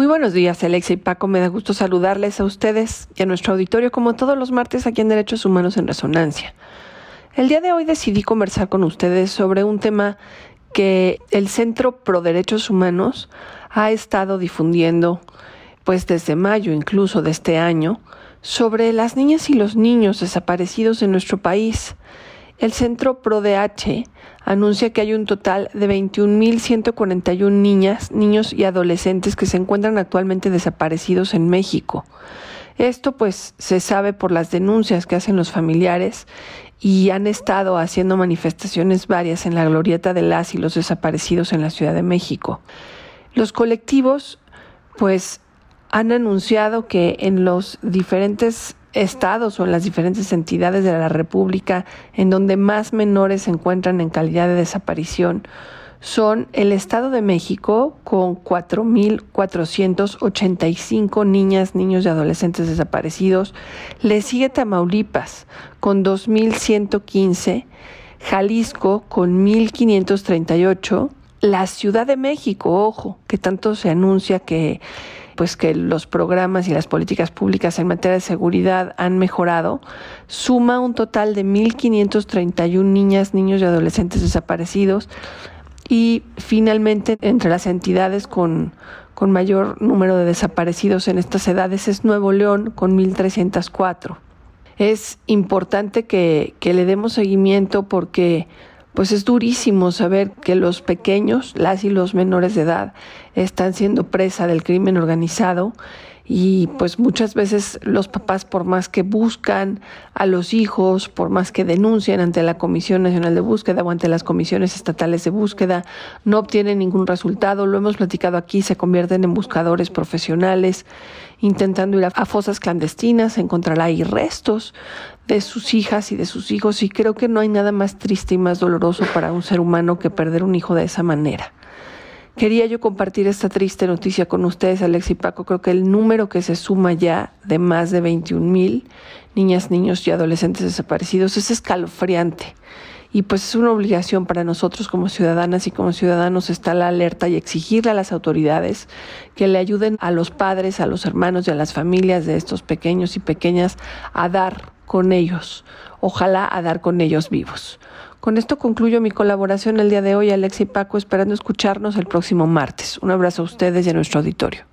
Muy buenos días, Alexia y Paco. Me da gusto saludarles a ustedes y a nuestro auditorio como todos los martes aquí en Derechos Humanos en Resonancia. El día de hoy decidí conversar con ustedes sobre un tema que el Centro Pro Derechos Humanos ha estado difundiendo pues desde mayo incluso de este año sobre las niñas y los niños desaparecidos en nuestro país. El Centro ProDH anuncia que hay un total de 21.141 niñas, niños y adolescentes que se encuentran actualmente desaparecidos en México. Esto pues se sabe por las denuncias que hacen los familiares y han estado haciendo manifestaciones varias en la glorieta de las y los desaparecidos en la Ciudad de México. Los colectivos pues han anunciado que en los diferentes estados o en las diferentes entidades de la República en donde más menores se encuentran en calidad de desaparición son el Estado de México con 4.485 niñas, niños y adolescentes desaparecidos. Le sigue Tamaulipas con 2.115, Jalisco con 1.538, la Ciudad de México, ojo, que tanto se anuncia que pues que los programas y las políticas públicas en materia de seguridad han mejorado, suma un total de 1.531 niñas, niños y adolescentes desaparecidos y finalmente entre las entidades con, con mayor número de desaparecidos en estas edades es Nuevo León con 1.304. Es importante que, que le demos seguimiento porque pues es durísimo saber que los pequeños, las y los menores de edad, están siendo presa del crimen organizado y pues muchas veces los papás por más que buscan a los hijos, por más que denuncian ante la Comisión Nacional de Búsqueda o ante las comisiones estatales de búsqueda, no obtienen ningún resultado. Lo hemos platicado aquí, se convierten en buscadores profesionales, intentando ir a, fosas clandestinas, encontrará ahí restos de sus hijas y de sus hijos y creo que no hay nada más triste y más doloroso para un ser humano que perder un hijo de esa manera. Quería yo compartir esta triste noticia con ustedes, Alex y Paco. Creo que el número que se suma ya de más de 21 mil niñas, niños y adolescentes desaparecidos es escalofriante. Y pues es una obligación para nosotros como ciudadanas y como ciudadanos estar la alerta y exigirle a las autoridades que le ayuden a los padres, a los hermanos y a las familias de estos pequeños y pequeñas a dar con ellos, ojalá a dar con ellos vivos. Con esto concluyo mi colaboración el día de hoy, Alex y Paco, esperando escucharnos el próximo martes. Un abrazo a ustedes y a nuestro auditorio.